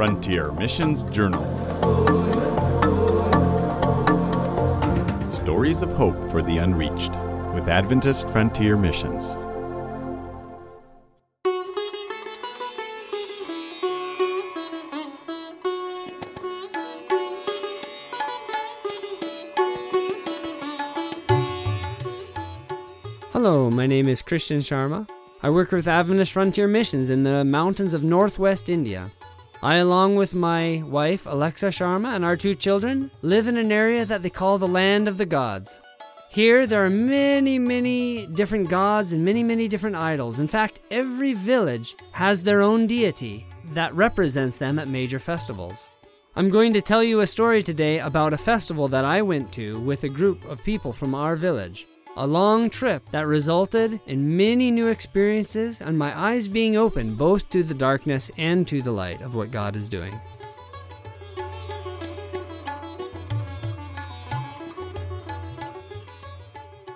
Frontier Missions Journal. Stories of Hope for the Unreached with Adventist Frontier Missions. Hello, my name is Christian Sharma. I work with Adventist Frontier Missions in the mountains of northwest India. I, along with my wife, Alexa Sharma, and our two children, live in an area that they call the Land of the Gods. Here, there are many, many different gods and many, many different idols. In fact, every village has their own deity that represents them at major festivals. I'm going to tell you a story today about a festival that I went to with a group of people from our village. A long trip that resulted in many new experiences and my eyes being opened both to the darkness and to the light of what God is doing.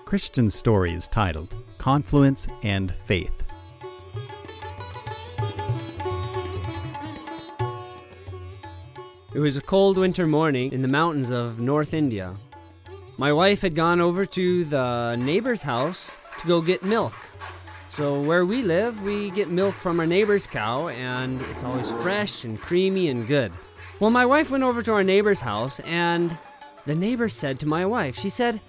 Christian story is titled Confluence and Faith. It was a cold winter morning in the mountains of North India. My wife had gone over to the neighbor's house to go get milk. So, where we live, we get milk from our neighbor's cow, and it's always fresh and creamy and good. Well, my wife went over to our neighbor's house, and the neighbor said to my wife, she said,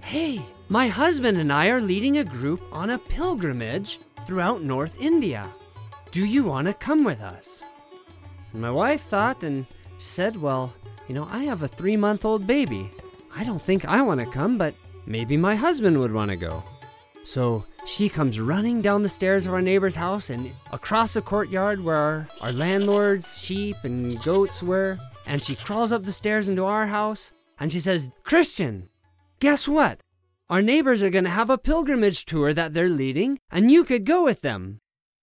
Hey, my husband and I are leading a group on a pilgrimage throughout North India. Do you want to come with us? And my wife thought and said, Well, you know, I have a three month old baby. I don't think I want to come, but maybe my husband would want to go. So she comes running down the stairs of our neighbor's house and across the courtyard where our, our landlord's sheep and goats were. And she crawls up the stairs into our house and she says, Christian, guess what? Our neighbors are going to have a pilgrimage tour that they're leading, and you could go with them.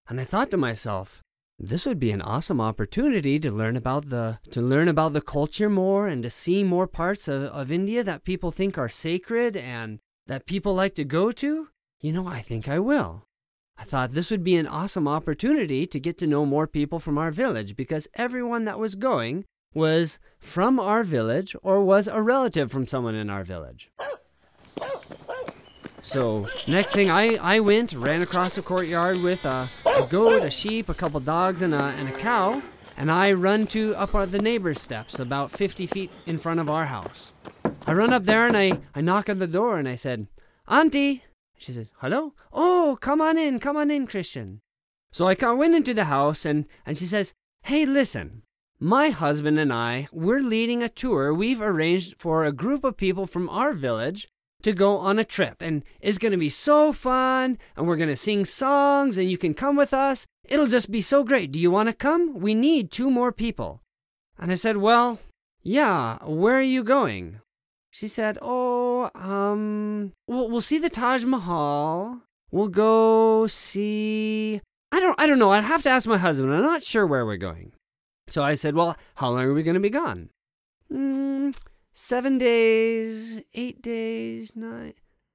And I thought to myself, this would be an awesome opportunity to learn about the to learn about the culture more and to see more parts of, of India that people think are sacred and that people like to go to. You know, I think I will. I thought this would be an awesome opportunity to get to know more people from our village because everyone that was going was from our village or was a relative from someone in our village. So next thing, I, I went, ran across the courtyard with a, a goat, a sheep, a couple dogs, and a, and a cow, and I run to up the neighbor's steps, about 50 feet in front of our house. I run up there and I, I knock on the door and I said, Auntie. She says, Hello? Oh, come on in, come on in, Christian. So I went into the house and, and she says, Hey, listen, my husband and I, we're leading a tour we've arranged for a group of people from our village to go on a trip and it's going to be so fun and we're going to sing songs and you can come with us. It'll just be so great. Do you want to come? We need two more people. And I said, Well, yeah, where are you going? She said, Oh, um, we'll, we'll see the Taj Mahal. We'll go see. I don't, I don't know. I'd have to ask my husband. I'm not sure where we're going. So I said, Well, how long are we going to be gone? Mm, seven days, eight days, nine.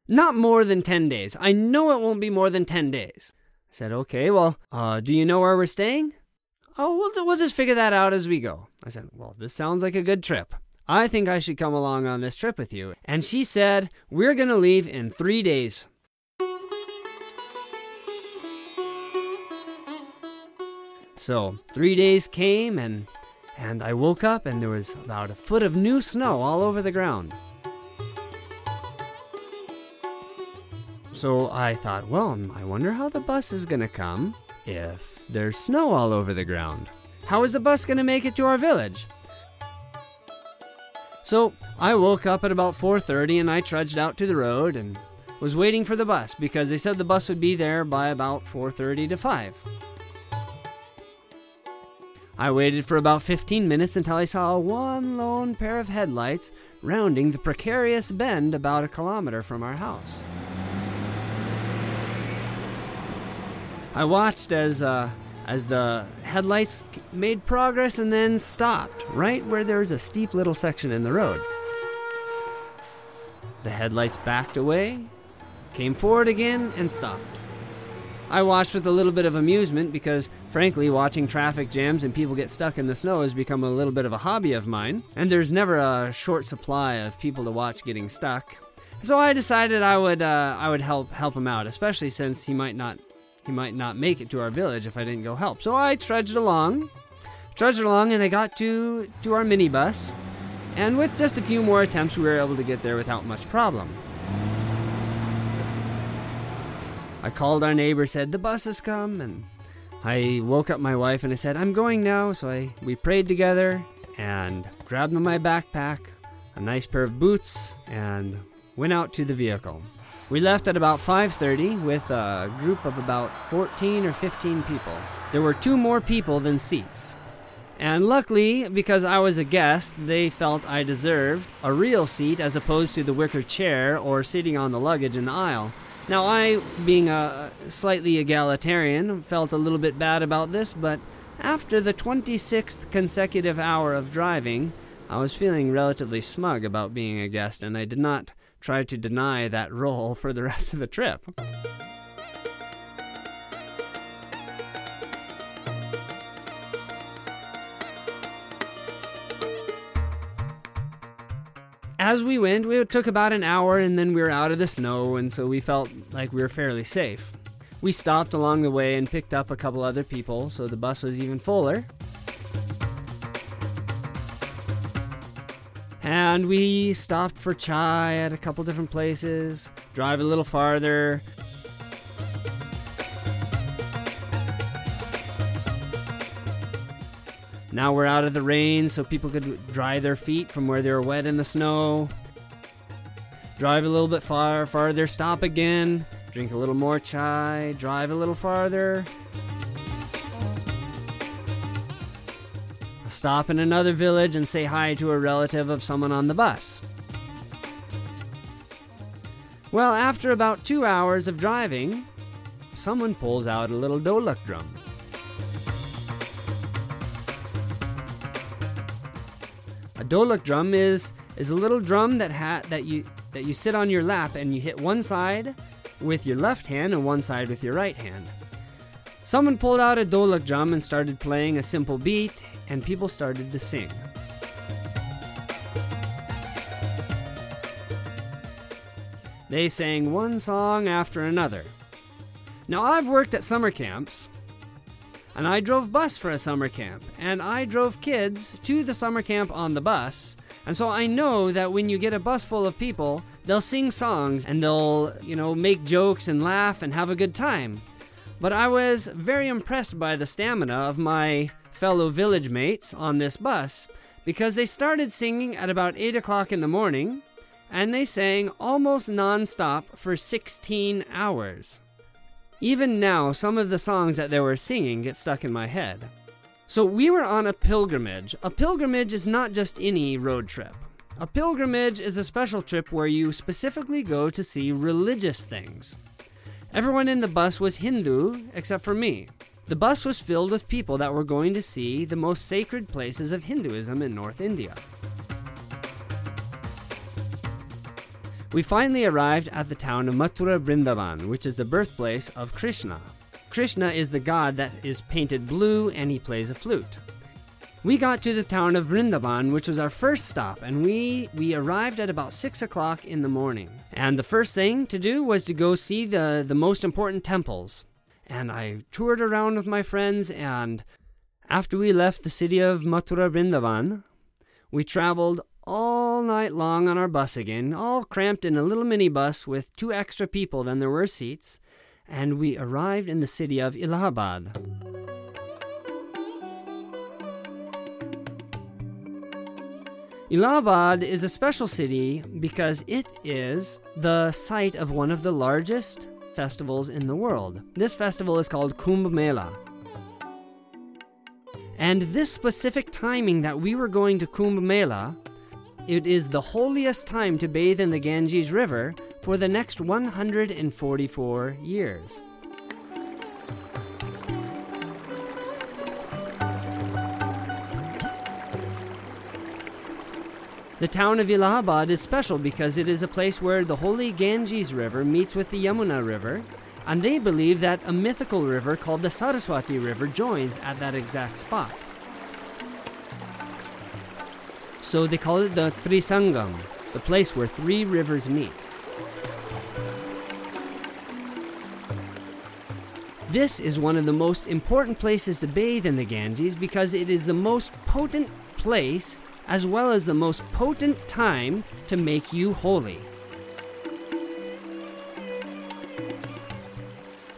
Not more than 10 days. I know it won't be more than 10 days. I said, okay, well, uh, do you know where we're staying? Oh, we'll, we'll just figure that out as we go. I said, well, this sounds like a good trip. I think I should come along on this trip with you. And she said, we're going to leave in three days. So, three days came, and and I woke up and there was about a foot of new snow all over the ground. So I thought, well, I wonder how the bus is going to come if there's snow all over the ground. How is the bus going to make it to our village? So I woke up at about 4:30 and I trudged out to the road and was waiting for the bus because they said the bus would be there by about 4:30 to 5. I waited for about 15 minutes until I saw one lone pair of headlights rounding the precarious bend about a kilometer from our house. I watched as uh, as the headlights made progress and then stopped right where there's a steep little section in the road. The headlights backed away, came forward again, and stopped. I watched with a little bit of amusement because, frankly, watching traffic jams and people get stuck in the snow has become a little bit of a hobby of mine, and there's never a short supply of people to watch getting stuck. So I decided I would uh, I would help help him out, especially since he might not he might not make it to our village if I didn't go help. So I trudged along, trudged along, and I got to to our minibus, and with just a few more attempts, we were able to get there without much problem. I called our neighbor, said the bus has come, and I woke up my wife and I said I'm going now. So I we prayed together and grabbed my backpack, a nice pair of boots, and went out to the vehicle. We left at about 5:30 with a group of about 14 or 15 people. There were two more people than seats. And luckily, because I was a guest, they felt I deserved a real seat as opposed to the wicker chair or sitting on the luggage in the aisle. Now, I, being a slightly egalitarian, felt a little bit bad about this, but after the 26th consecutive hour of driving, I was feeling relatively smug about being a guest, and I did not try to deny that role for the rest of the trip. As we went, we took about an hour and then we were out of the snow, and so we felt like we were fairly safe. We stopped along the way and picked up a couple other people, so the bus was even fuller. And we stopped for chai at a couple different places, drive a little farther. Now we're out of the rain so people could dry their feet from where they were wet in the snow. Drive a little bit far farther, stop again, drink a little more chai, drive a little farther. Stop in another village and say hi to a relative of someone on the bus. Well, after about two hours of driving, someone pulls out a little dolak drum. A dolak drum is is a little drum that ha- that you that you sit on your lap and you hit one side with your left hand and one side with your right hand. Someone pulled out a dolak drum and started playing a simple beat, and people started to sing. They sang one song after another. Now, I've worked at summer camps, and I drove bus for a summer camp, and I drove kids to the summer camp on the bus, and so I know that when you get a bus full of people, they'll sing songs and they'll, you know, make jokes and laugh and have a good time. But I was very impressed by the stamina of my fellow village mates on this bus because they started singing at about 8 o'clock in the morning and they sang almost non-stop for 16 hours. Even now, some of the songs that they were singing get stuck in my head. So we were on a pilgrimage. A pilgrimage is not just any road trip. A pilgrimage is a special trip where you specifically go to see religious things. Everyone in the bus was Hindu except for me. The bus was filled with people that were going to see the most sacred places of Hinduism in North India. We finally arrived at the town of Mathura Brindavan, which is the birthplace of Krishna. Krishna is the god that is painted blue and he plays a flute. We got to the town of Brindavan, which was our first stop, and we, we arrived at about 6 o'clock in the morning. And the first thing to do was to go see the, the most important temples and I toured around with my friends. And after we left the city of Mathura Brindavan, we traveled all night long on our bus again, all cramped in a little minibus with two extra people than there were seats, and we arrived in the city of Allahabad. Allahabad is a special city because it is the site of one of the largest festivals in the world. This festival is called Kumbh Mela. And this specific timing that we were going to Kumbh Mela, it is the holiest time to bathe in the Ganges River for the next 144 years. The town of Allahabad is special because it is a place where the holy Ganges River meets with the Yamuna River, And they believe that a mythical river called the Saraswati River joins at that exact spot. So they call it the Trisangam, the place where three rivers meet. This is one of the most important places to bathe in the Ganges because it is the most potent place as well as the most potent time to make you holy.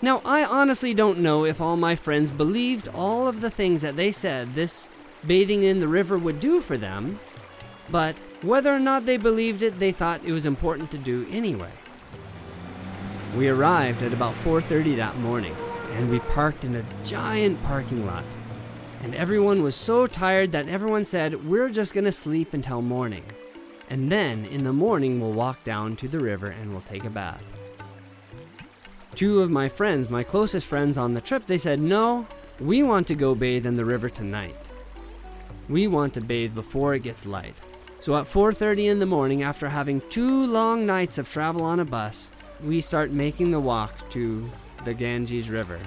Now, I honestly don't know if all my friends believed all of the things that they said this bathing in the river would do for them, but whether or not they believed it, they thought it was important to do anyway. We arrived at about 4:30 that morning, and we parked in a giant parking lot. And everyone was so tired that everyone said, "We're just to sleep until morning." And then in the morning we'll walk down to the river and we'll take a bath. Two of my friends, my closest friends on the trip, they said, "No, we want to go bathe in the river tonight. We want to bathe before it gets light." So at 4:30 in the morning after having two long nights of travel on a bus, we start making the walk to the Ganges River.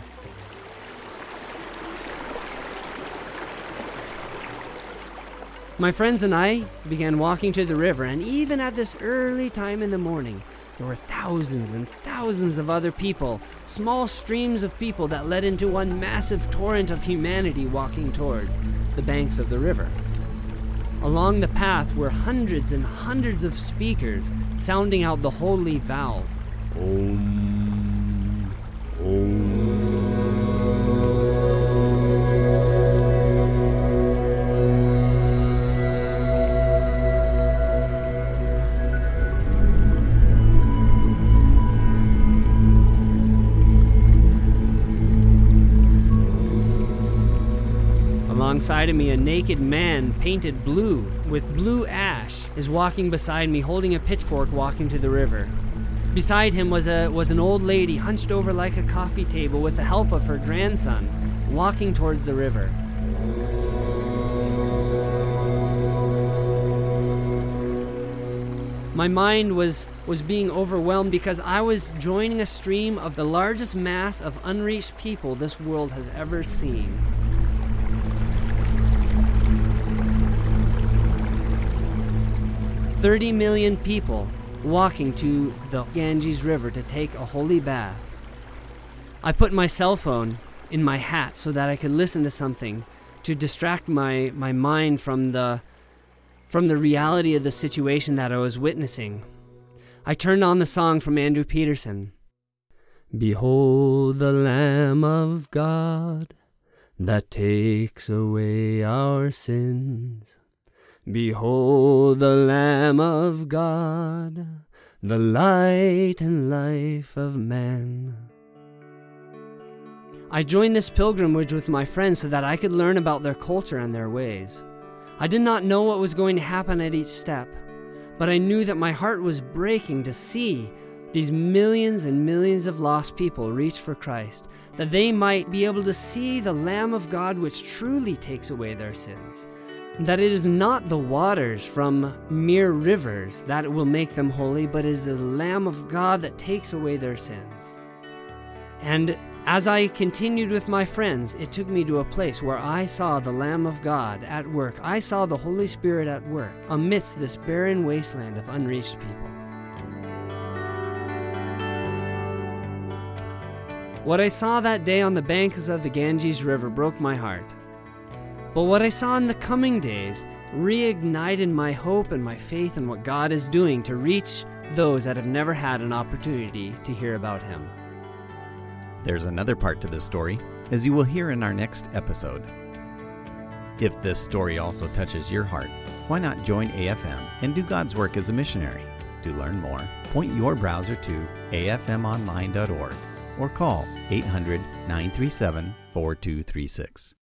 My friends and I began walking to the river, and even at this early time in the morning, there were thousands and thousands of other people, small streams of people that led into one massive torrent of humanity walking towards the banks of the river. Along the path were hundreds and hundreds of speakers sounding out the holy vow. Om. Alongside of me, a naked man painted blue with blue ash is walking beside me, holding a pitchfork, walking to the river. Beside him was a was an old lady hunched over like a coffee table with the help of her grandson, walking towards the river. My mind was was being overwhelmed because I was joining a stream of the largest mass of unreached people this world has ever seen. Thirty million people walking to the Ganges River to take a holy bath. I put my cell phone in my hat so that I could listen to something to distract my, my mind from the from the reality of the situation that I was witnessing. I turned on the song from Andrew Peterson. Behold the Lamb of God that takes away our sins. Behold the Lamb of God, the light and life of man. I joined this pilgrimage with my friends so that I could learn about their culture and their ways. I did not know what was going to happen at each step, but I knew that my heart was breaking to see these millions and millions of lost people reach for Christ, that they might be able to see the Lamb of God which truly takes away their sins. That it is not the waters from mere rivers that will make them holy, but is the Lamb of God that takes away their sins. And as I continued with my friends, it took me to a place where I saw the Lamb of God at work. I saw the Holy Spirit at work amidst this barren wasteland of unreached people. What I saw that day on the banks of the Ganges River broke my heart. But what I saw in the coming days reignited my hope and my faith in what God is doing to reach those that have never had an opportunity to hear about Him. There's another part to this story, as you will hear in our next episode. If this story also touches your heart, why not join AFM and do God's work as a missionary? To learn more, point your browser to afmonline.org or call 800 937 4236.